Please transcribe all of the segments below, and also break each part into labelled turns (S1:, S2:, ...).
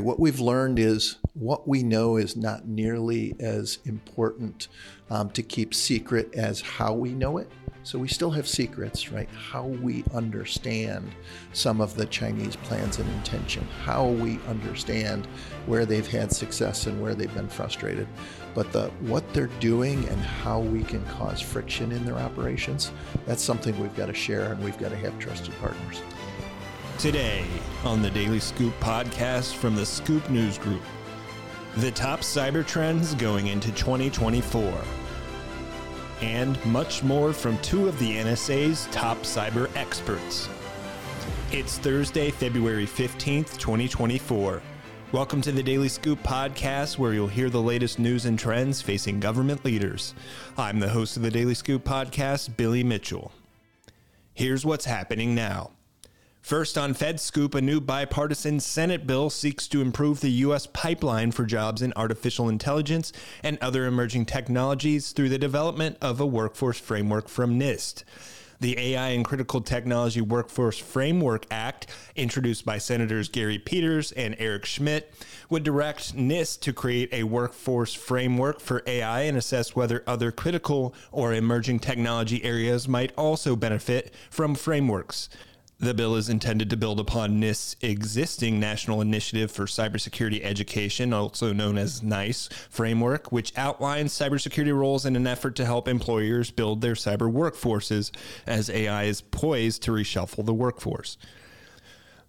S1: What we've learned is what we know is not nearly as important um, to keep secret as how we know it. So we still have secrets, right? How we understand some of the Chinese plans and intention, how we understand where they've had success and where they've been frustrated. But the what they're doing and how we can cause friction in their operations, that's something we've got to share and we've got to have trusted partners.
S2: Today on the Daily Scoop podcast from the Scoop News Group, the top cyber trends going into 2024, and much more from two of the NSA's top cyber experts. It's Thursday, February 15th, 2024. Welcome to the Daily Scoop podcast, where you'll hear the latest news and trends facing government leaders. I'm the host of the Daily Scoop podcast, Billy Mitchell. Here's what's happening now. First on Fed Scoop, a new bipartisan Senate bill seeks to improve the U.S. pipeline for jobs in artificial intelligence and other emerging technologies through the development of a workforce framework from NIST. The AI and Critical Technology Workforce Framework Act, introduced by Senators Gary Peters and Eric Schmitt, would direct NIST to create a workforce framework for AI and assess whether other critical or emerging technology areas might also benefit from frameworks. The bill is intended to build upon NIST's existing National Initiative for Cybersecurity Education, also known as NICE framework, which outlines cybersecurity roles in an effort to help employers build their cyber workforces as AI is poised to reshuffle the workforce.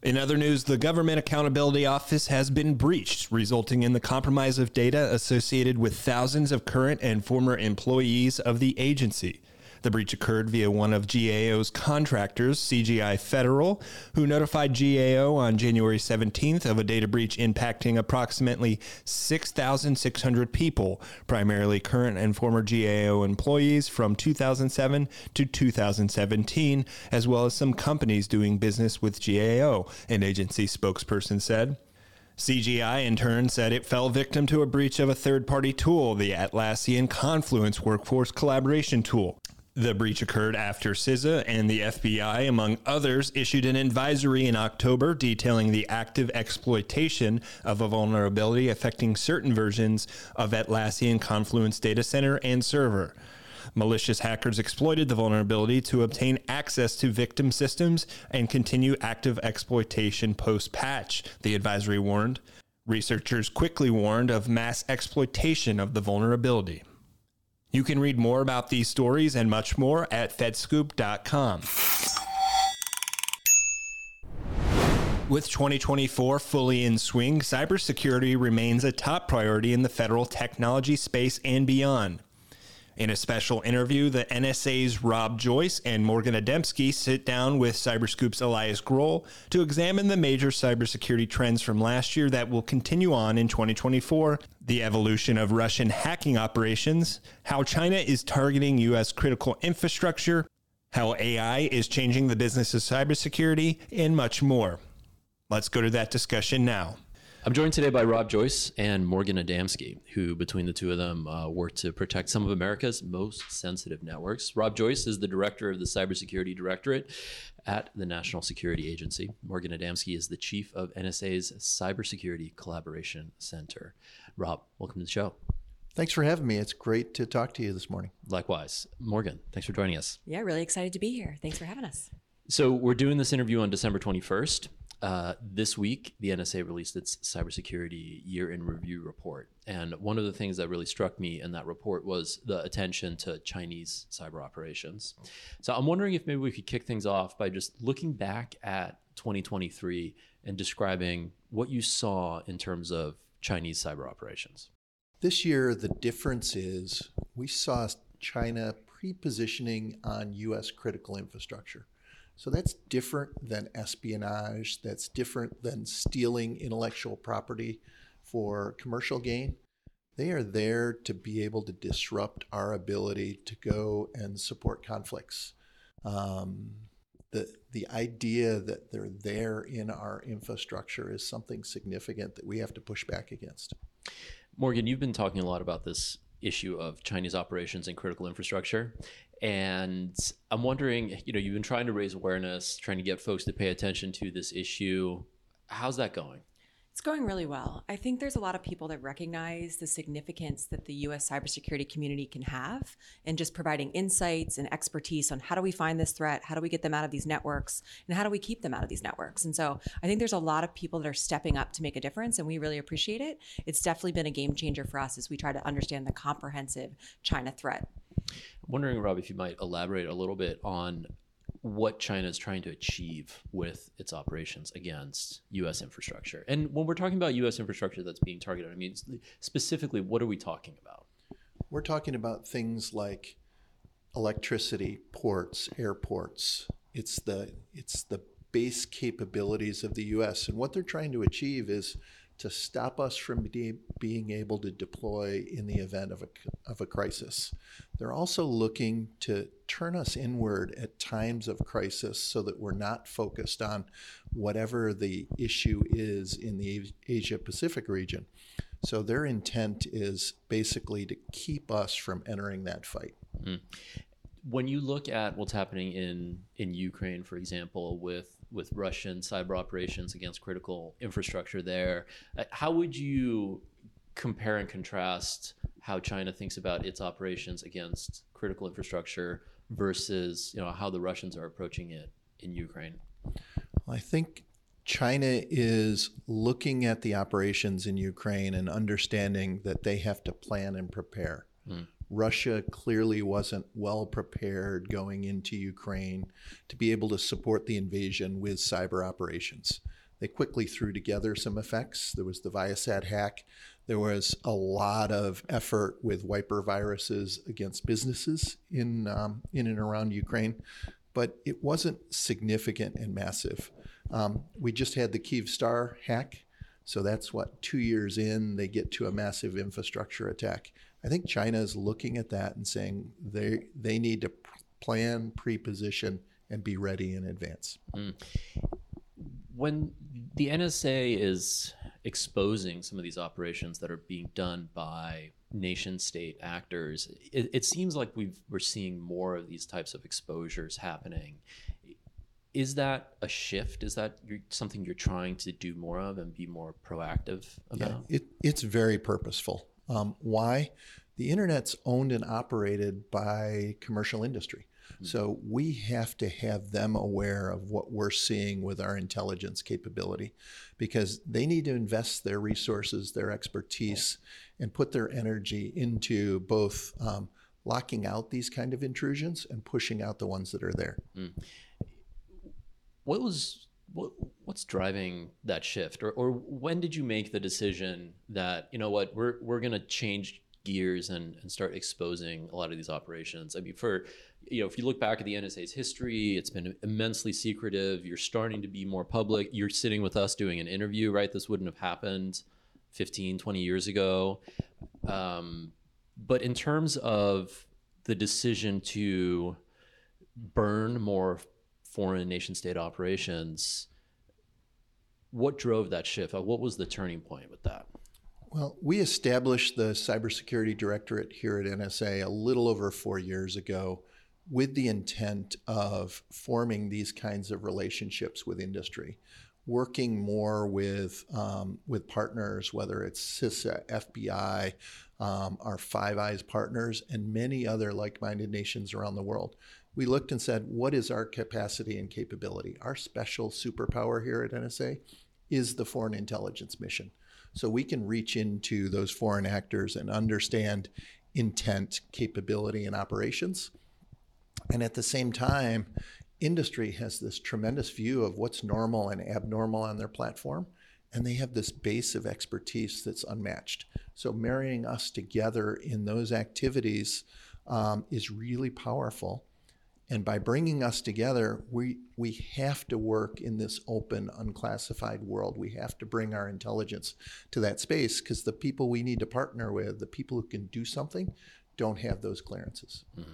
S2: In other news, the Government Accountability Office has been breached, resulting in the compromise of data associated with thousands of current and former employees of the agency. The breach occurred via one of GAO's contractors, CGI Federal, who notified GAO on January 17th of a data breach impacting approximately 6,600 people, primarily current and former GAO employees from 2007 to 2017, as well as some companies doing business with GAO, an agency spokesperson said. CGI in turn said it fell victim to a breach of a third party tool, the Atlassian Confluence Workforce Collaboration Tool. The breach occurred after CISA and the FBI, among others, issued an advisory in October detailing the active exploitation of a vulnerability affecting certain versions of Atlassian Confluence data center and server. Malicious hackers exploited the vulnerability to obtain access to victim systems and continue active exploitation post patch, the advisory warned. Researchers quickly warned of mass exploitation of the vulnerability. You can read more about these stories and much more at fedscoop.com. With 2024 fully in swing, cybersecurity remains a top priority in the federal technology space and beyond. In a special interview, the NSA's Rob Joyce and Morgan Adamski sit down with Cyberscoop's Elias Groll to examine the major cybersecurity trends from last year that will continue on in 2024, the evolution of Russian hacking operations, how China is targeting U.S. critical infrastructure, how AI is changing the business of cybersecurity, and much more. Let's go to that discussion now.
S3: I'm joined today by Rob Joyce and Morgan Adamski, who, between the two of them, uh, work to protect some of America's most sensitive networks. Rob Joyce is the director of the Cybersecurity Directorate at the National Security Agency. Morgan Adamski is the chief of NSA's Cybersecurity Collaboration Center. Rob, welcome to the show.
S1: Thanks for having me. It's great to talk to you this morning.
S3: Likewise. Morgan, thanks for joining us.
S4: Yeah, really excited to be here. Thanks for having us.
S3: So, we're doing this interview on December 21st. Uh, this week, the NSA released its cybersecurity year in review report. And one of the things that really struck me in that report was the attention to Chinese cyber operations. So I'm wondering if maybe we could kick things off by just looking back at 2023 and describing what you saw in terms of Chinese cyber operations.
S1: This year, the difference is we saw China pre positioning on U.S. critical infrastructure. So that's different than espionage, that's different than stealing intellectual property for commercial gain. They are there to be able to disrupt our ability to go and support conflicts. Um, the, the idea that they're there in our infrastructure is something significant that we have to push back against.
S3: Morgan, you've been talking a lot about this issue of Chinese operations and critical infrastructure. And I'm wondering, you know, you've been trying to raise awareness, trying to get folks to pay attention to this issue. How's that going?
S4: It's going really well. I think there's a lot of people that recognize the significance that the US cybersecurity community can have in just providing insights and expertise on how do we find this threat, how do we get them out of these networks, and how do we keep them out of these networks. And so I think there's a lot of people that are stepping up to make a difference, and we really appreciate it. It's definitely been a game changer for us as we try to understand the comprehensive China threat.
S3: I'm wondering, Rob, if you might elaborate a little bit on what China is trying to achieve with its operations against U.S. infrastructure. And when we're talking about U.S. infrastructure that's being targeted, I mean, specifically, what are we talking about?
S1: We're talking about things like electricity, ports, airports. It's the it's the base capabilities of the U.S. and what they're trying to achieve is to stop us from be, being able to deploy in the event of a, of a crisis. They're also looking to turn us inward at times of crisis so that we're not focused on whatever the issue is in the Asia Pacific region. So their intent is basically to keep us from entering that fight. Mm
S3: when you look at what's happening in in Ukraine, for example, with with Russian cyber operations against critical infrastructure there, uh, how would you compare and contrast how China thinks about its operations against critical infrastructure versus you know how the Russians are approaching it in Ukraine?
S1: I think China is looking at the operations in Ukraine and understanding that they have to plan and prepare. Mm. Russia clearly wasn't well prepared going into Ukraine to be able to support the invasion with cyber operations. They quickly threw together some effects. There was the Viasat hack. There was a lot of effort with wiper viruses against businesses in um, in and around Ukraine, but it wasn't significant and massive. Um, we just had the Kiev Kyivstar hack, so that's what two years in they get to a massive infrastructure attack. I think China is looking at that and saying they they need to plan, pre-position, and be ready in advance. Mm.
S3: When the NSA is exposing some of these operations that are being done by nation state actors, it, it seems like we are seeing more of these types of exposures happening. Is that a shift? Is that you're, something you're trying to do more of and be more proactive about?
S1: Yeah, it, it's very purposeful. Um, why? The internet's owned and operated by commercial industry. Mm-hmm. So we have to have them aware of what we're seeing with our intelligence capability because they need to invest their resources, their expertise, and put their energy into both um, locking out these kind of intrusions and pushing out the ones that are there. Mm.
S3: What was what, what's driving that shift? Or, or when did you make the decision that you know what we're, we're going to change gears and, and start exposing a lot of these operations? I mean for you know if you look back at the nsa's history it's been immensely secretive. You're starting to be more public. You're sitting with us doing an interview right? This wouldn't have happened 15 20 years ago. Um, but in terms of the decision to burn more foreign nation state operations. What drove that shift? What was the turning point with that?
S1: Well, we established the Cybersecurity Directorate here at NSA a little over four years ago with the intent of forming these kinds of relationships with industry, working more with um, with partners, whether it's CISA, FBI, um, our Five Eyes partners, and many other like-minded nations around the world we looked and said, what is our capacity and capability? Our special superpower here at NSA is the foreign intelligence mission. So we can reach into those foreign actors and understand intent, capability, and operations. And at the same time, industry has this tremendous view of what's normal and abnormal on their platform. And they have this base of expertise that's unmatched. So marrying us together in those activities um, is really powerful. And by bringing us together, we, we have to work in this open, unclassified world. We have to bring our intelligence to that space because the people we need to partner with, the people who can do something, don't have those clearances. Mm-hmm.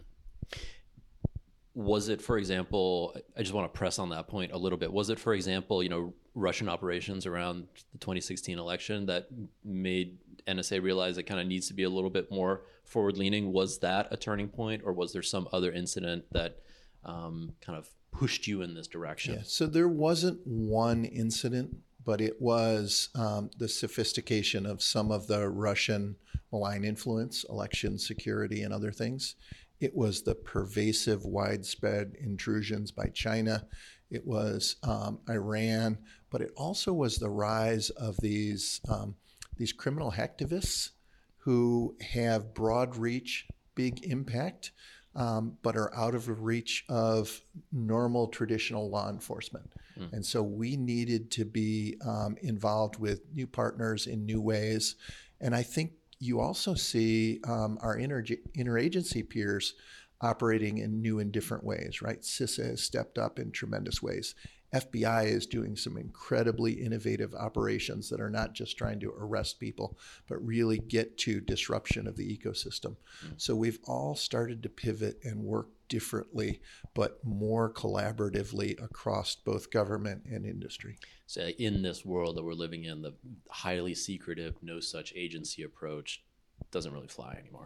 S3: Was it, for example, I just want to press on that point a little bit. Was it, for example, you know, Russian operations around the 2016 election that made NSA realize it kind of needs to be a little bit more forward leaning? Was that a turning point, or was there some other incident that um, kind of pushed you in this direction?
S1: Yeah, so there wasn't one incident, but it was um, the sophistication of some of the Russian malign influence, election security, and other things. It was the pervasive, widespread intrusions by China. It was um, Iran, but it also was the rise of these um, these criminal hacktivists who have broad reach, big impact, um, but are out of reach of normal traditional law enforcement. Mm. And so we needed to be um, involved with new partners in new ways. And I think you also see um, our inter- interagency peers operating in new and different ways, right? CISA has stepped up in tremendous ways. FBI is doing some incredibly innovative operations that are not just trying to arrest people, but really get to disruption of the ecosystem. Mm-hmm. So we've all started to pivot and work differently, but more collaboratively across both government and industry.
S3: So, in this world that we're living in, the highly secretive, no such agency approach doesn't really fly anymore.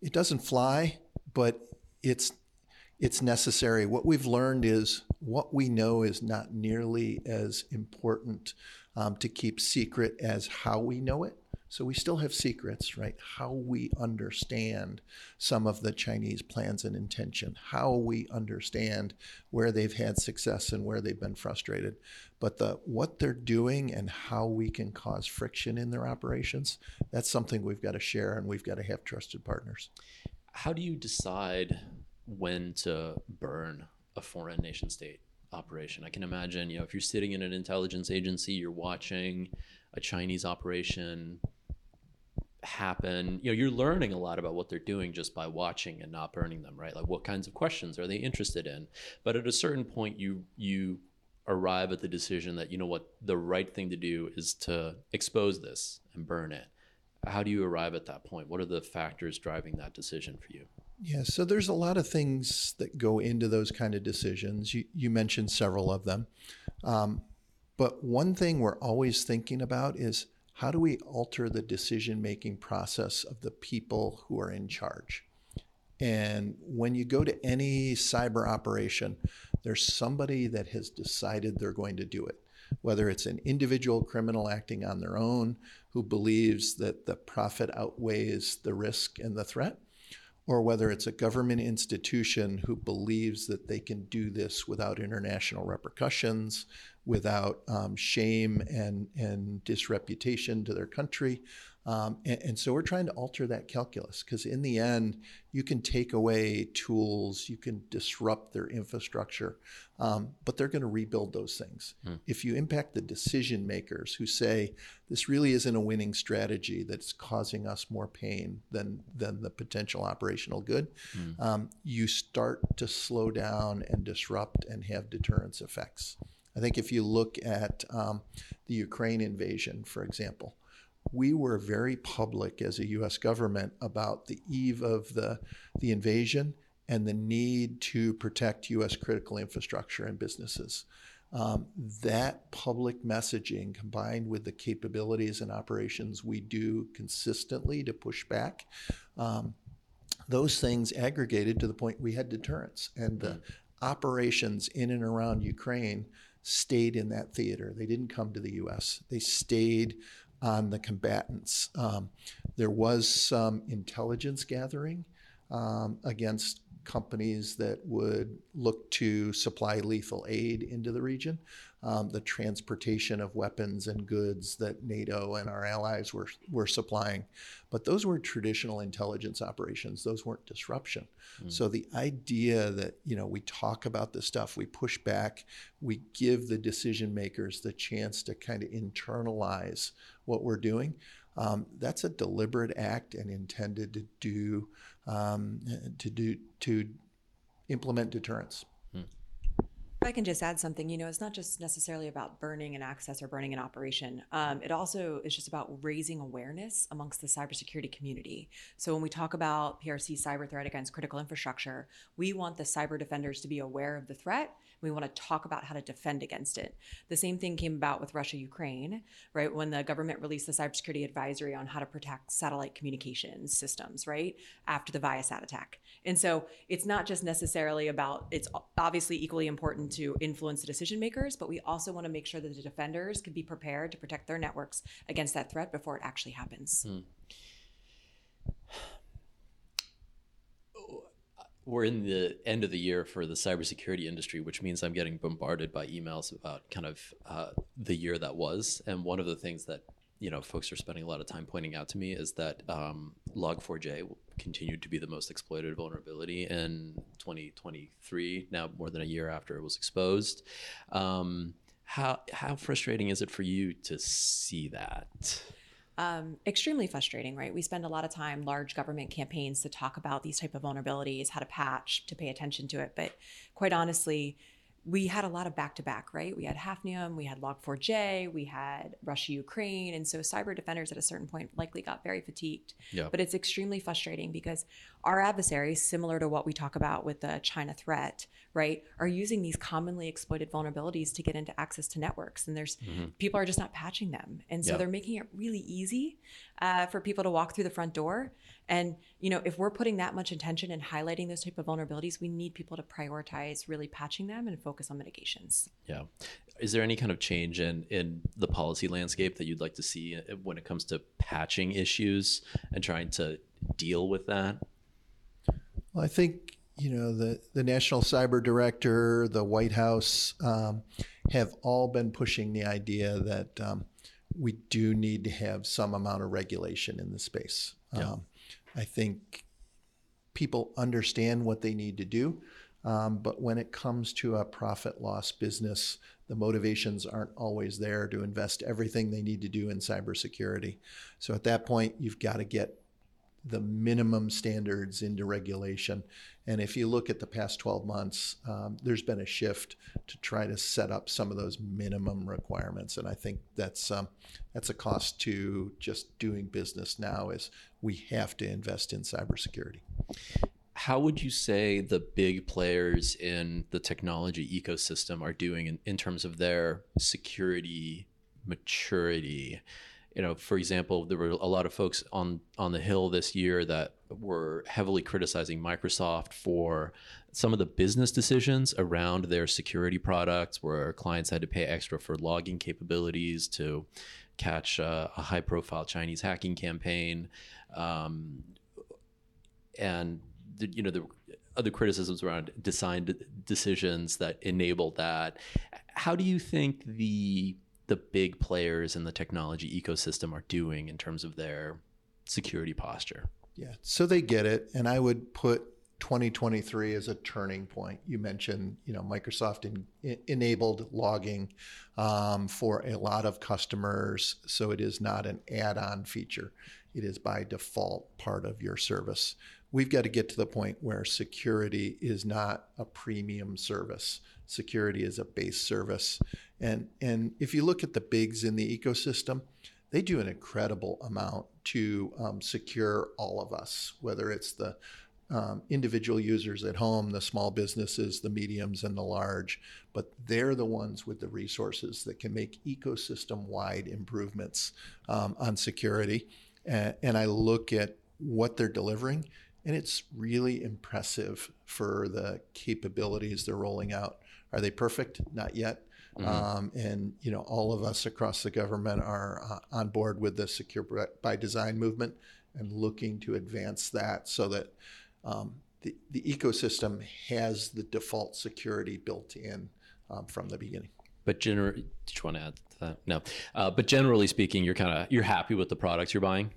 S1: It doesn't fly, but it's it's necessary. What we've learned is what we know is not nearly as important um, to keep secret as how we know it. So we still have secrets, right? How we understand some of the Chinese plans and intention, how we understand where they've had success and where they've been frustrated. But the what they're doing and how we can cause friction in their operations, that's something we've got to share and we've got to have trusted partners.
S3: How do you decide when to burn a foreign nation state operation. I can imagine, you know, if you're sitting in an intelligence agency, you're watching a Chinese operation happen, you know, you're learning a lot about what they're doing just by watching and not burning them, right? Like what kinds of questions are they interested in? But at a certain point you you arrive at the decision that you know what the right thing to do is to expose this and burn it. How do you arrive at that point? What are the factors driving that decision for you?
S1: Yeah, so there's a lot of things that go into those kind of decisions. You, you mentioned several of them. Um, but one thing we're always thinking about is how do we alter the decision making process of the people who are in charge? And when you go to any cyber operation, there's somebody that has decided they're going to do it. Whether it's an individual criminal acting on their own who believes that the profit outweighs the risk and the threat, or whether it's a government institution who believes that they can do this without international repercussions, without um, shame and, and disreputation to their country, um, and, and, so we're trying to alter that calculus because in the end, you can take away tools, you can disrupt their infrastructure, um, but they're going to rebuild those things. Mm. If you impact the decision makers who say this really isn't a winning strategy that's causing us more pain than than the potential operational good, mm. um, you start to slow down and disrupt and have deterrence effects. I think if you look at um, the Ukraine invasion, for example we were very public as a U.S. government about the eve of the, the invasion and the need to protect U.S. critical infrastructure and businesses. Um, that public messaging combined with the capabilities and operations we do consistently to push back, um, those things aggregated to the point we had deterrence. And the operations in and around Ukraine stayed in that theater. They didn't come to the U.S., they stayed on the combatants. Um, there was some intelligence gathering um, against companies that would look to supply lethal aid into the region um, the transportation of weapons and goods that NATO and our allies were, were supplying. But those were traditional intelligence operations. Those weren't disruption. Mm. So the idea that, you know, we talk about this stuff, we push back, we give the decision makers the chance to kind of internalize what we're doing. Um, that's a deliberate act and intended to do um, to do to implement deterrence.
S4: If I can just add something, you know, it's not just necessarily about burning an access or burning an operation. Um, it also is just about raising awareness amongst the cybersecurity community. So when we talk about PRC cyber threat against critical infrastructure, we want the cyber defenders to be aware of the threat we want to talk about how to defend against it. The same thing came about with Russia Ukraine, right? When the government released the cybersecurity advisory on how to protect satellite communications systems, right? After the Viasat attack. And so it's not just necessarily about, it's obviously equally important to influence the decision makers, but we also want to make sure that the defenders can be prepared to protect their networks against that threat before it actually happens.
S3: Hmm. We're in the end of the year for the cybersecurity industry, which means I'm getting bombarded by emails about kind of uh, the year that was. And one of the things that you know folks are spending a lot of time pointing out to me is that um, Log4j continued to be the most exploited vulnerability in 2023. Now more than a year after it was exposed. Um, how how frustrating is it for you to see that?
S4: Um, extremely frustrating right? We spend a lot of time large government campaigns to talk about these type of vulnerabilities how to patch to pay attention to it. But quite honestly we had a lot of back to back, right? We had Hafnium, we had Log4j, we had Russia Ukraine. And so cyber defenders at a certain point likely got very fatigued.
S3: Yeah.
S4: But it's extremely frustrating because our adversaries, similar to what we talk about with the China threat, right, are using these commonly exploited vulnerabilities to get into access to networks. And there's mm-hmm. people are just not patching them. And so yeah. they're making it really easy uh, for people to walk through the front door. And you know, if we're putting that much attention and highlighting those type of vulnerabilities, we need people to prioritize really patching them and focus on mitigations.
S3: Yeah. Is there any kind of change in in the policy landscape that you'd like to see uh, when it comes to patching issues and trying to deal with that?
S1: Well, I think you know the the national cyber director, the White House um, have all been pushing the idea that um, we do need to have some amount of regulation in the space. Yeah. Um, I think people understand what they need to do. Um, but when it comes to a profit loss business, the motivations aren't always there to invest everything they need to do in cybersecurity. So at that point, you've got to get the minimum standards into regulation. And if you look at the past 12 months, um, there's been a shift to try to set up some of those minimum requirements. And I think that's um, that's a cost to just doing business now. Is we have to invest in cybersecurity.
S3: How would you say the big players in the technology ecosystem are doing in, in terms of their security maturity? you know, for example, there were a lot of folks on on the Hill this year that were heavily criticizing Microsoft for some of the business decisions around their security products, where clients had to pay extra for logging capabilities to catch a high-profile Chinese hacking campaign, um, and the, you know the other criticisms around design decisions that enabled that. How do you think the the big players in the technology ecosystem are doing in terms of their security posture.
S1: Yeah, so they get it, and I would put 2023 is a turning point. You mentioned, you know, Microsoft in, enabled logging um, for a lot of customers, so it is not an add-on feature. It is by default part of your service. We've got to get to the point where security is not a premium service. Security is a base service, and, and if you look at the bigs in the ecosystem, they do an incredible amount to um, secure all of us, whether it's the um, individual users at home, the small businesses, the mediums, and the large. But they're the ones with the resources that can make ecosystem wide improvements um, on security. And, and I look at what they're delivering, and it's really impressive for the capabilities they're rolling out. Are they perfect? Not yet. Mm-hmm. Um, and you know, all of us across the government are uh, on board with the secure by design movement and looking to advance that so that um, the, the ecosystem has the default security built in um, from the beginning.
S3: But generally, did you want to add to that? No. Uh, but generally speaking, you're kind of you're happy with the products you're buying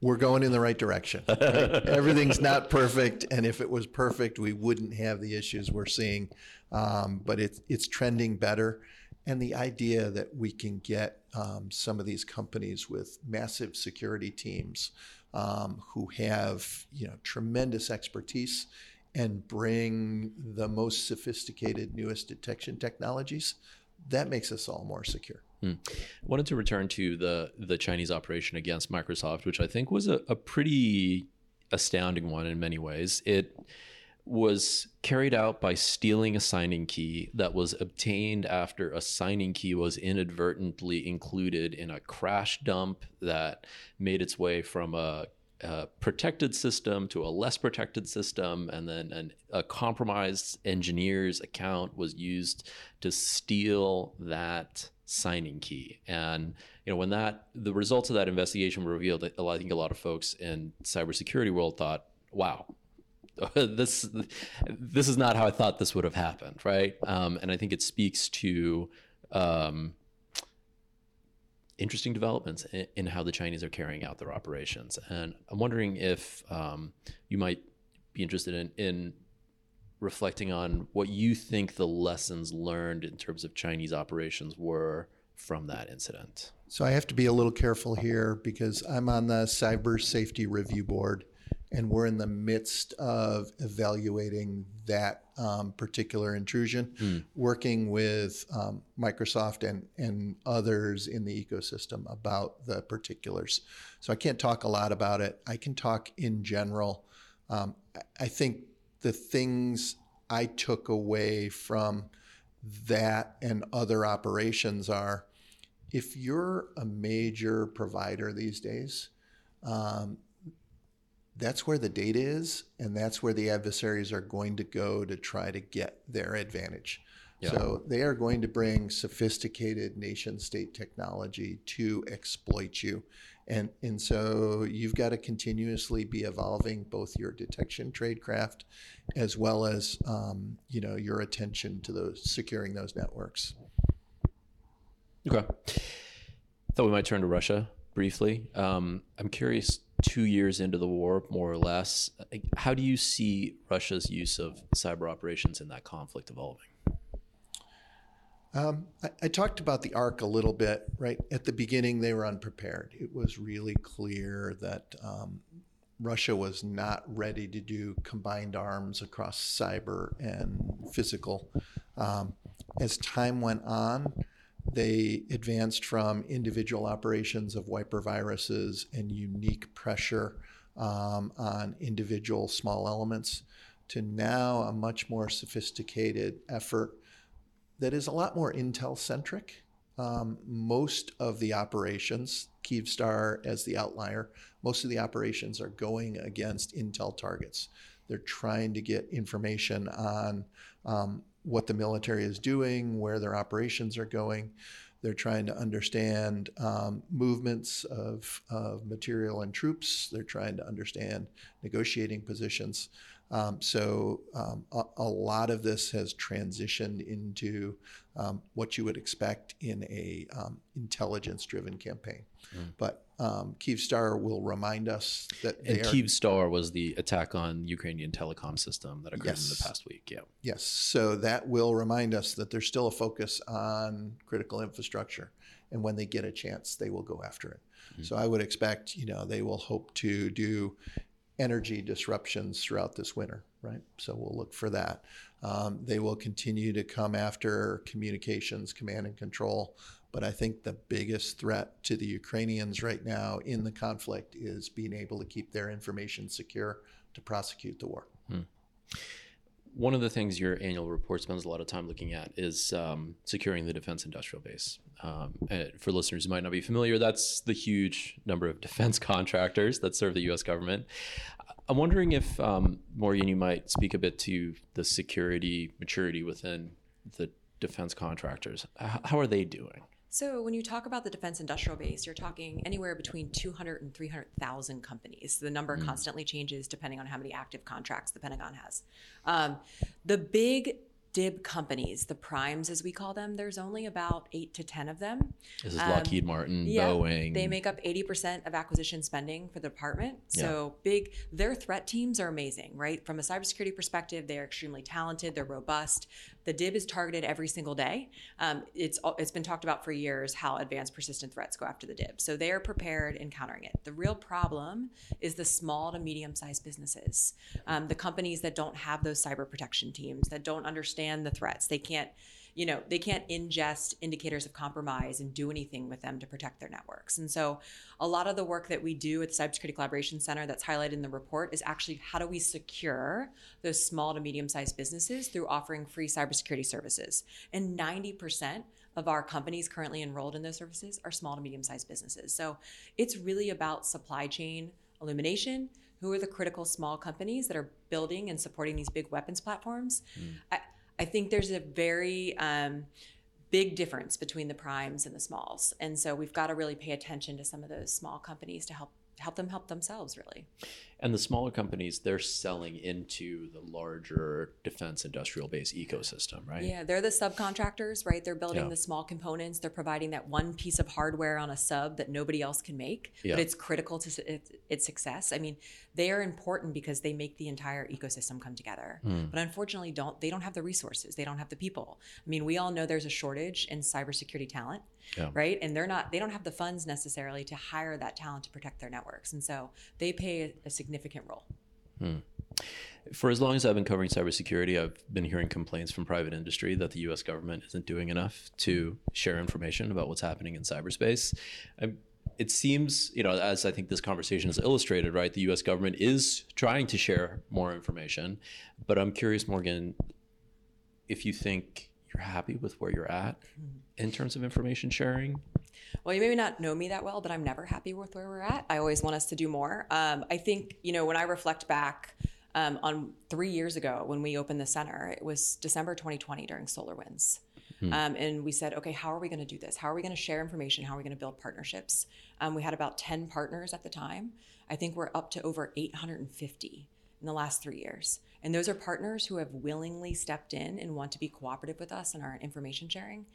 S1: we're going in the right direction. Right? Everything's not perfect, and if it was perfect, we wouldn't have the issues we're seeing. Um, but it's it's trending better, and the idea that we can get um, some of these companies with massive security teams um, who have you know tremendous expertise and bring the most sophisticated, newest detection technologies, that makes us all more secure. Hmm.
S3: Wanted to return to the the Chinese operation against Microsoft, which I think was a, a pretty astounding one in many ways. It was carried out by stealing a signing key that was obtained after a signing key was inadvertently included in a crash dump that made its way from a a protected system to a less protected system, and then an, a compromised engineer's account was used to steal that signing key. And you know, when that the results of that investigation were revealed, I think a lot of folks in cybersecurity world thought, "Wow, this this is not how I thought this would have happened, right?" Um, and I think it speaks to um, interesting developments in, in, how the Chinese are carrying out their operations. And I'm wondering if um, you might be interested in, in reflecting on what you think the lessons learned in terms of Chinese operations were from that incident.
S1: So I have to be a little careful here because I'm on the Cyber Safety Review Board and we're in the midst of evaluating that um, particular intrusion, mm. working with um, Microsoft and, and others in the ecosystem about the particulars. So I can't talk a lot about it. I can talk in general. Um, I think the things I took away from that and other operations are if you're a major provider these days, um, that's where the data is, and that's where the adversaries are going to go to try to get their advantage. Yeah. So they are going to bring sophisticated nation state technology to exploit you. And, and so you've got to continuously be evolving both your detection tradecraft as well as um, you know your attention to those securing those networks.
S3: Okay. Thought we might turn to Russia briefly. Um, I'm curious two years into the war, more or less. How do you see Russia's use of cyber operations in that conflict evolving?
S1: Um, I, I, talked about the arc a little bit, right? At the beginning, they were unprepared. It was really clear that um, Russia was not ready to do combined arms across cyber and physical. Um, as time went on, they advanced from individual operations of wiper viruses and unique pressure um, on individual small elements to now a much more sophisticated effort that is a lot more Intel centric. Um, most of the operations, Kyivstar as the outlier, most of the operations are going against Intel targets. They're trying to get information on um, what the military is doing, where their operations are going. They're trying to understand um, movements of, of material and troops. They're trying to understand negotiating positions. Um, so um, a, a, lot of this has transitioned into um, what you would expect in a um, intelligence-driven campaign. Mm. But um, Kyivstar will remind us that
S3: and Kyivstar was the attack on Ukrainian telecom system that occurred yes. in the past week. Yeah.
S1: Yes. So that will remind us that there's still a focus on critical infrastructure, and when they get a chance, they will go after it. Mm-hmm. So I would expect, you know, they will hope to do energy disruptions throughout this winter, right? So we'll look for that. Um, they will continue to come after communications, command and control. But I think the biggest threat to the Ukrainians right now in the conflict is being able to keep their information secure to prosecute the war. Hmm.
S3: One of the things your annual report spends a lot of time looking at is um, securing the defense industrial base. Um, for listeners who might not be familiar, that's the huge number of defense contractors that serve the U.S. government. I'm wondering if, um, Morgan, you might speak a bit to the security maturity within the defense contractors. How are they doing?
S4: So when you talk about the defense industrial base, you're talking anywhere between 200 and 300,000 companies. The number mm. constantly changes depending on how many active contracts the Pentagon has. Um, the big DIB companies, the primes as we call them, there's only about eight to 10 of them.
S3: This is um, Lockheed Martin, yeah, Boeing.
S4: They make up 80% of acquisition spending for the department. So yeah. big, their threat teams are amazing, right? From a cybersecurity perspective, they're extremely talented, they're robust. The DIB is targeted every single day. Um, it's, it's been talked about for years how advanced persistent threats go after the DIB. So they are prepared in countering it. The real problem is the small to medium sized businesses, um, the companies that don't have those cyber protection teams, that don't understand the threats. They can't, you know, they can't ingest indicators of compromise and do anything with them to protect their networks. And so, a lot of the work that we do at the Cybersecurity Collaboration Center that's highlighted in the report is actually how do we secure those small to medium sized businesses through offering free cybersecurity services. And 90% of our companies currently enrolled in those services are small to medium sized businesses. So, it's really about supply chain Illumination? Who are the critical small companies that are building and supporting these big weapons platforms? Hmm. I, I think there's a very um, big difference between the primes and the smalls. And so we've got to really pay attention to some of those small companies to help help them help themselves really.
S3: And the smaller companies, they're selling into the larger defense industrial base ecosystem, right?
S4: Yeah, they're the subcontractors, right? They're building
S3: Yeah.
S4: the small components. They're providing that one piece of hardware on a sub that nobody else can make,
S3: Yeah.
S4: but it's critical to its, success. I mean, they are important because they make the entire ecosystem come together.
S3: Hmm.
S4: But unfortunately, don't they don't have the resources. They don't have the people. I mean, we all know there's a shortage in cybersecurity talent,
S3: Yeah.
S4: right? And they're not they don't have the funds necessarily to hire that talent to protect their networks, and so they pay a, a significant role.
S3: For as long as I've been covering cybersecurity, I've been hearing complaints from private industry that the US government isn't doing enough to share information about what's happening in cyberspace. I, it seems, you know, as I think this conversation has illustrated, right, the US government is trying to share more information. But I'm curious, Morgan, if you think you're happy with where you're at in terms of information sharing.
S4: Well, you may not know me that well, but I'm never happy with where we're at. I always want us to do more. Um, I think, you know, when I reflect back um, on three years ago when we opened the center, it was December 2020 during SolarWinds. Um, and we said, okay, how are we going to do this? How are we going to share information? How are we going to build partnerships? Um, we had about 10 partners at the time. I think we're up to over 850 in the last three years. And those are partners who have willingly stepped in and want to be cooperative with us in our information sharing.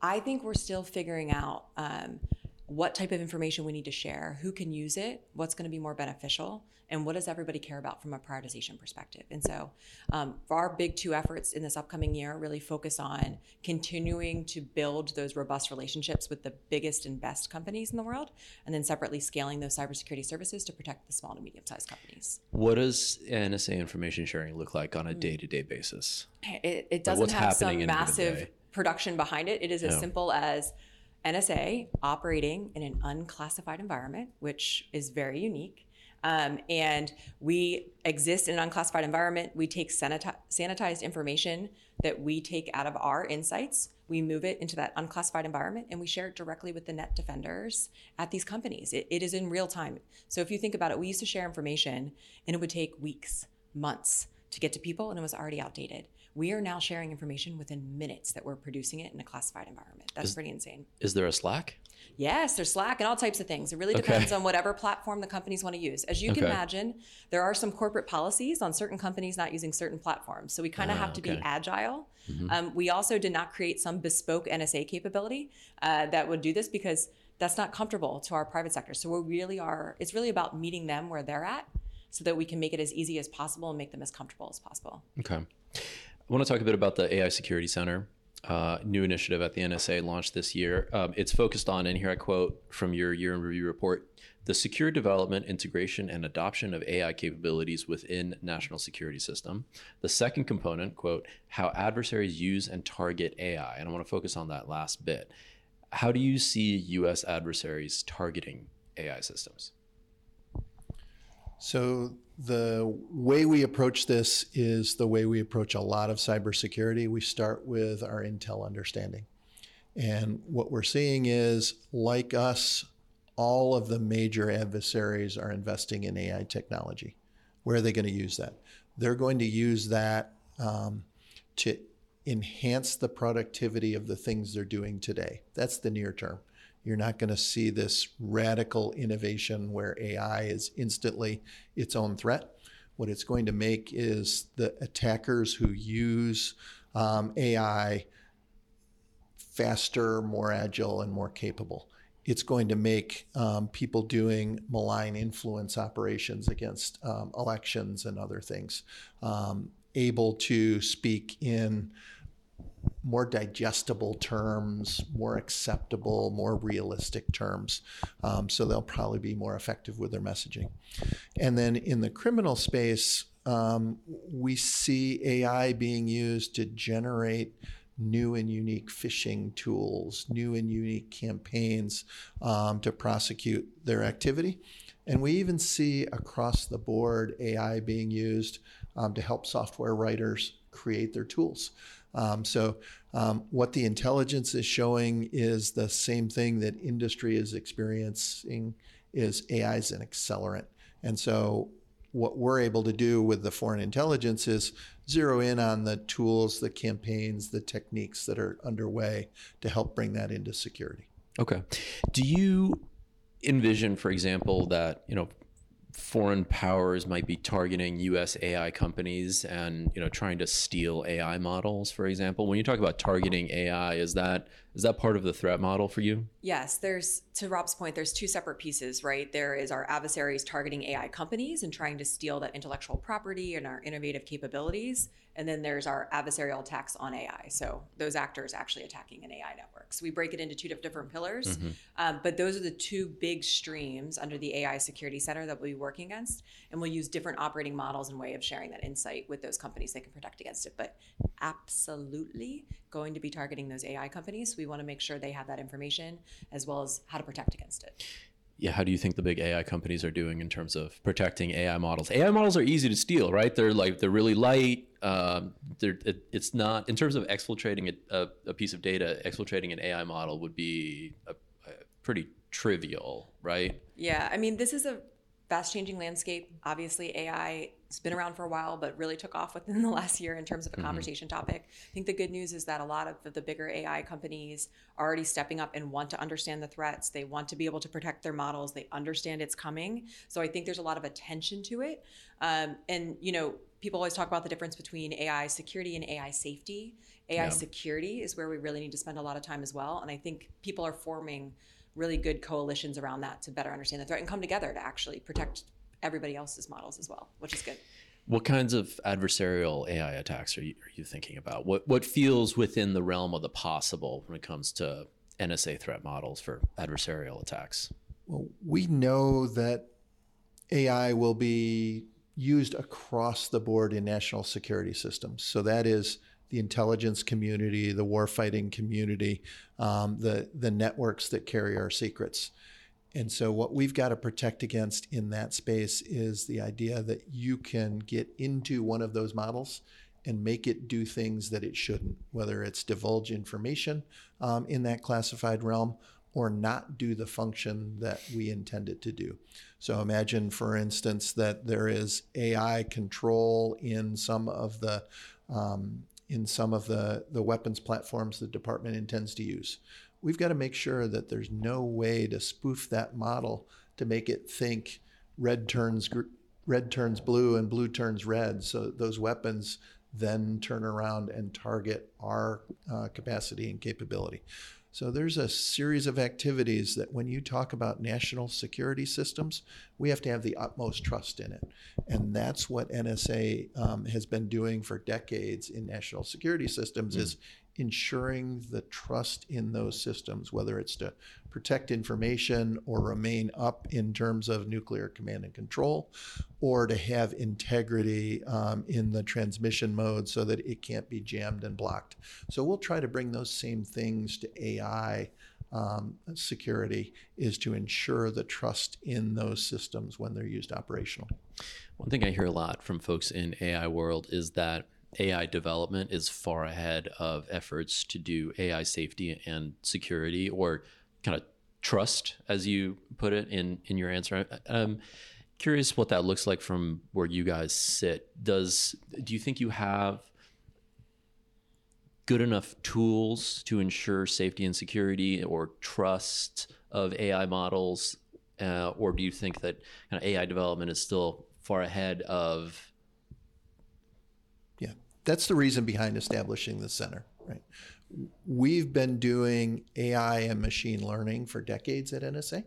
S4: I think we're still figuring out um, what type of information we need to share, who can use it, what's going to be more beneficial, and what does everybody care about from a prioritization perspective. And so, um, for our big two efforts in this upcoming year, really focus on continuing to build those robust relationships with the biggest and best companies in the world, and then separately scaling those cybersecurity services to protect the small to medium sized companies.
S3: What does NSA information sharing look like on a day to day basis?
S4: It, it doesn't have some
S3: happening in a
S4: massive? Production behind it. It is as
S3: Yeah.
S4: simple as NSA operating in an unclassified environment, which is very unique. Um, and we exist in an unclassified environment. We take saniti- sanitized information that we take out of our insights. We move it into that unclassified environment and we share it directly with the net defenders at these companies. It, it is in real time. So if you think about it, we used to share information and it would take weeks, months to get to people and it was already outdated. We are now sharing information within minutes that we're producing it in a classified environment. That's pretty insane.
S3: Is there a Slack?
S4: Yes, there's Slack and all types of things. It really
S3: Okay.
S4: depends on whatever platform the companies want to use. As you can imagine, there are some corporate policies on certain companies not using certain platforms. So we kind of
S3: Ah,
S4: have to
S3: okay.
S4: be agile. Um, we also did not create some bespoke NSA capability uh, that would do this because that's not comfortable to our private sector. So we really are, it's really about meeting them where they're at so that we can make it as easy as possible and make them as comfortable as possible.
S3: Okay. I want to talk a bit about the AI Security Center, uh, new initiative at the NSA launched this year. Um, it's focused on, and here I quote from your year in review report, the secure development, integration, and adoption of AI capabilities within national security system. The second component, quote, how adversaries use and target AI. And I want to focus on that last bit. How do you see U.S. adversaries targeting AI systems?
S1: So the way we approach this is the way we approach a lot of cybersecurity. We start with our intel understanding. And what we're seeing is, like us, all of the major adversaries are investing in AI technology. Where are they going to use that? They're going to use that um, to enhance the productivity of the things they're doing today. That's the near term. You're not going to see this radical innovation where AI is instantly its own threat. What it's going to make is the attackers who use um, AI faster, more agile, and more capable. It's going to make um, people doing malign influence operations against um, elections and other things um, able to speak in more digestible terms, more acceptable, more realistic terms. Um, so they'll probably be more effective with their messaging. And then in the criminal space, um, we see AI being used to generate new and unique phishing tools, new and unique campaigns um, to prosecute their activity. And we even see across the board AI being used um, to help software writers create their tools. Um, so Um, what the intelligence is showing is the same thing that industry is experiencing is AI is an accelerant. And so what we're able to do with the foreign intelligence is zero in on the tools, the campaigns, the techniques that are underway to help bring that into security.
S3: Okay. Do you envision, for example, that, you know, foreign powers might be targeting US AI companies and you know trying to steal AI models for example. When you talk about targeting AI is that is that part of the threat model for you
S4: Yes, there's to Rob's point, there's two separate pieces, right? There is our adversaries targeting AI companies and trying to steal that intellectual property and our innovative capabilities. And then there's our adversarial attacks on AI. So those actors actually attacking an AI network. So we break it into two different pillars. Um, but those are the two big streams under the AI Security Center that we'll be working against. And we'll use different operating models and way of sharing that insight with those companies they can protect against it. But absolutely going to be targeting those AI companies. We want to make sure they have that information as well as how to protect against it.
S3: yeah how do you think the big AI companies are doing in terms of protecting AI models? AI models are easy to steal right? They're like they're really light um, they're, it, it's not in terms of exfiltrating a, a, piece of data exfiltrating an AI model would be a, a pretty trivial right?
S4: Yeah, I mean, this is a fast changing landscape. Obviously, AI has been around for a while, but really took off within the last year in terms of a conversation topic. I think the good news is that a lot of the, the bigger AI companies are already stepping up and want to understand the threats. They want to be able to protect their models. They understand it's coming. So I think there's a lot of attention to it. Um, and, you know, people always talk about the difference between AI security and AI safety. AI
S3: Yeah.
S4: security is where we really need to spend a lot of time as well. And I think people are forming really good coalitions around that to better understand the threat and come together to actually protect everybody else's models as well, which is good.
S3: What kinds of adversarial AI attacks are you, are you thinking about? What what feels within the realm of the possible when it comes to NSA threat models for adversarial attacks?
S1: Well, we know that AI will be used across the board in national security systems. So that is the intelligence community, the warfighting community, um, the the networks that carry our secrets. And so, what we've got to protect against in that space is the idea that you can get into one of those models and make it do things that it shouldn't, whether it's divulge information um, in that classified realm or not do the function that we intend it to do. So, imagine, for instance, that there is AI control in some of the um, in some of the, the weapons platforms the department intends to use. We've got to make sure that there's no way to spoof that model to make it think red turns gr- red turns blue and blue turns red. So those weapons then turn around and target our uh, capacity and capability so there's a series of activities that when you talk about national security systems we have to have the utmost trust in it. And that's what nsa um, has been doing for decades in national security systems is ensuring the trust in those systems, whether it's to protect information or remain up in terms of nuclear command and control, or to have integrity um, in the transmission mode so that it can't be jammed and blocked. So we'll try to bring those same things to AI. Um, security is to ensure the trust in those systems when they're used operational.
S3: One thing I hear a lot from folks in AI world is that AI development is far ahead of efforts to do AI safety and security or kind of trust, as you put it in, in your answer. I'm curious what that looks like from where you guys sit. Does do you think you have good enough tools to ensure safety and security or trust of AI models, uh, or do you think that kind of AI development is still far ahead of
S1: that's the reason behind establishing the center, right? We've been doing AI and machine learning for decades at NSA.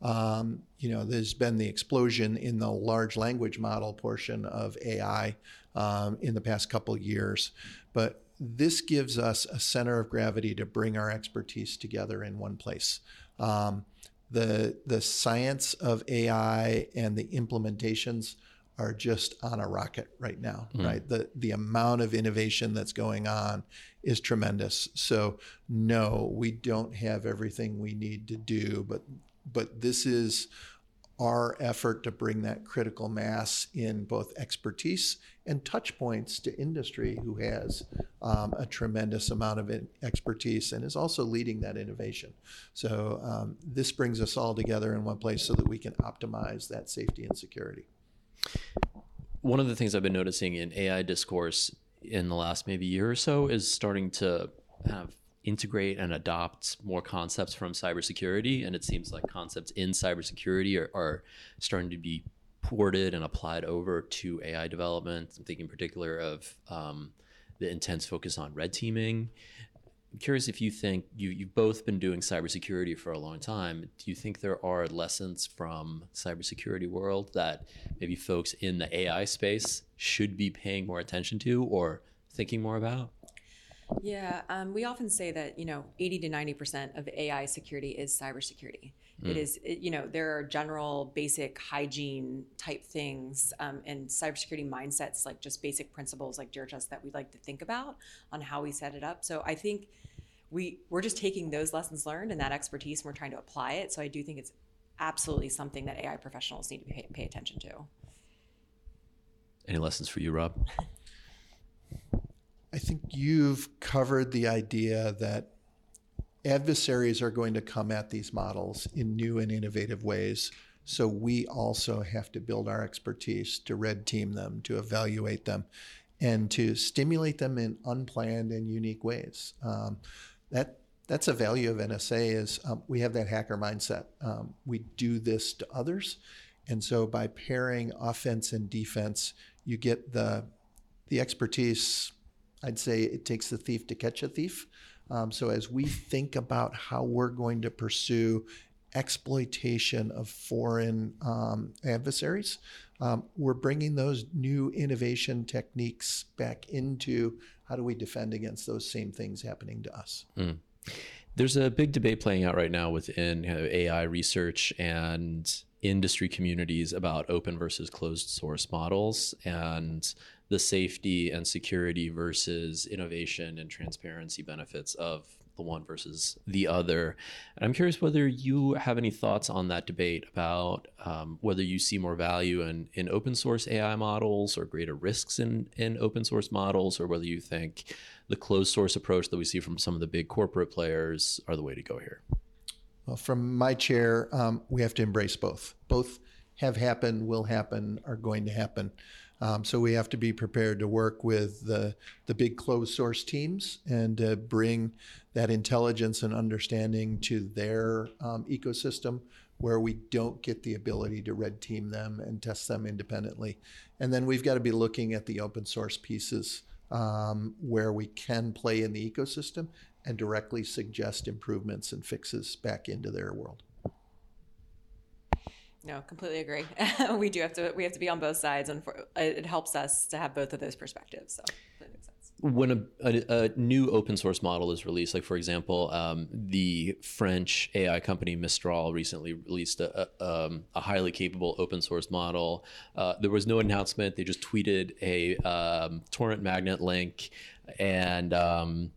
S1: Um, you know, there's been the explosion in the large language model portion of AI um, in the past couple years, but this gives us a center of gravity to bring our expertise together in one place. Um, the the science of AI and the implementations are just on a rocket right now, right? The the amount of innovation that's going on is tremendous. So no, we don't have everything we need to do, but but this is our effort to bring that critical mass in both expertise and touch points to industry who has um, a tremendous amount of expertise and is also leading that innovation. So um, this brings us all together in one place so that we can optimize that safety and security.
S3: One of the things I've been noticing in AI discourse in the last maybe year or so is starting to have integrate and adopt more concepts from cybersecurity. And it seems like concepts in cybersecurity are, are starting to be ported and applied over to AI development. I'm thinking in particular of um, the intense focus on red teaming. I'm curious if you think you, you've both been doing cybersecurity for a long time. Do you think there are lessons from cybersecurity world that maybe folks in the AI space should be paying more attention to or thinking more about?
S4: Yeah, um, we often say that you know 80 to 90 percent of AI security is cybersecurity. Mm. It is, it, you know, there are general basic hygiene type things um, and cybersecurity mindsets, like just basic principles like Zero Trust that we like to think about on how we set it up. So I think we we're just taking those lessons learned and that expertise and we're trying to apply it. So I do think it's absolutely something that AI professionals need to pay, pay attention to.
S3: Any lessons for you, Rob?
S1: I think you've covered the idea that adversaries are going to come at these models in new and innovative ways. So we also have to build our expertise to red team them, to evaluate them, and to stimulate them in unplanned and unique ways. Um, that that's a value of NSA is um, we have that hacker mindset. Um, we do this to others, and so by pairing offense and defense, you get the the expertise I'd say it takes the thief to catch a thief. Um, so as we think about how we're going to pursue exploitation of foreign um, adversaries, um, we're bringing those new innovation techniques back into how do we defend against those same things happening to us. Mm.
S3: There's a big debate playing out right now within AI research and industry communities about open versus closed source models and the safety and security versus innovation and transparency benefits of the one versus the other. And I'm curious whether you have any thoughts on that debate about um, whether you see more value in, in open source AI models or greater risks in, in open source models, or whether you think the closed source approach that we see from some of the big corporate players are the way to go here.
S1: Well, from my chair, um, we have to embrace both. Both have happened, will happen, are going to happen. Um, so we have to be prepared to work with the, the big closed source teams and uh, bring that intelligence and understanding to their um, ecosystem where we don't get the ability to red team them and test them independently. And then we've got to be looking at the open source pieces um, where we can play in the ecosystem and directly suggest improvements and fixes back into their world.
S4: No, completely agree. we do have to we have to be on both sides, and for, it helps us to have both of those perspectives. So that makes sense.
S3: When a, a, a new open source model is released, like for example, um, the French AI company Mistral recently released a, a, um, a highly capable open source model. Uh, there was no announcement; they just tweeted a um, torrent magnet link, and um,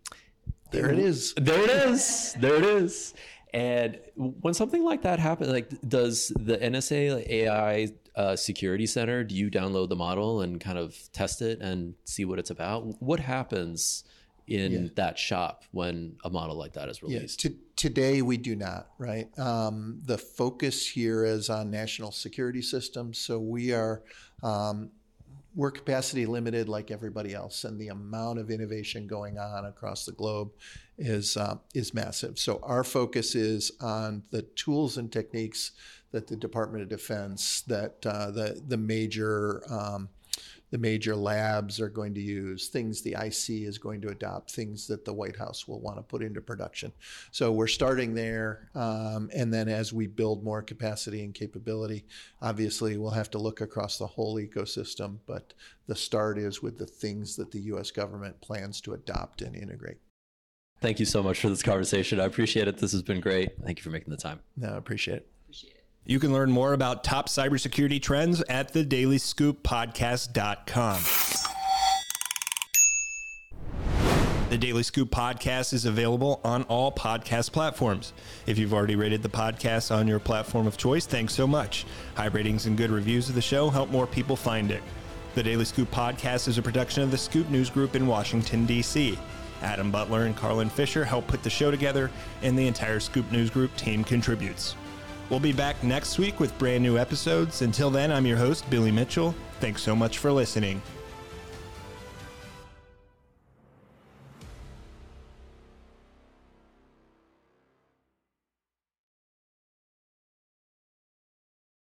S1: there it is.
S3: There it is. There it is. And when something like that happens, like does the NSA like AI uh, Security Center, do you download the model and kind of test it and see what it's about? What happens in yeah. that shop when a model like that is released?
S1: Yeah. today, we do not, right? Um, the focus here is on national security systems. So we are um, we're capacity limited like everybody else, and the amount of innovation going on across the globe is uh, is massive. So our focus is on the tools and techniques that the Department of Defense, that uh, the the major um, the major labs are going to use, things the IC is going to adopt, things that the White House will want to put into production. So we're starting there. Um, and then as we build more capacity and capability, obviously we'll have to look across the whole ecosystem. But the start is with the things that the US government plans to adopt and integrate.
S3: Thank you so much for this conversation. I appreciate it. This has been great. Thank you for making the time.
S1: No, I appreciate it.
S2: You can learn more about top cybersecurity trends at the dailyscooppodcast.com. The Daily Scoop podcast is available on all podcast platforms. If you've already rated the podcast on your platform of choice, thanks so much. High ratings and good reviews of the show help more people find it. The Daily Scoop podcast is a production of the Scoop News Group in Washington, D.C. Adam Butler and Carlin Fisher help put the show together, and the entire Scoop News Group team contributes. We'll be back next week with brand new episodes. Until then, I'm your host, Billy Mitchell. Thanks so much for listening.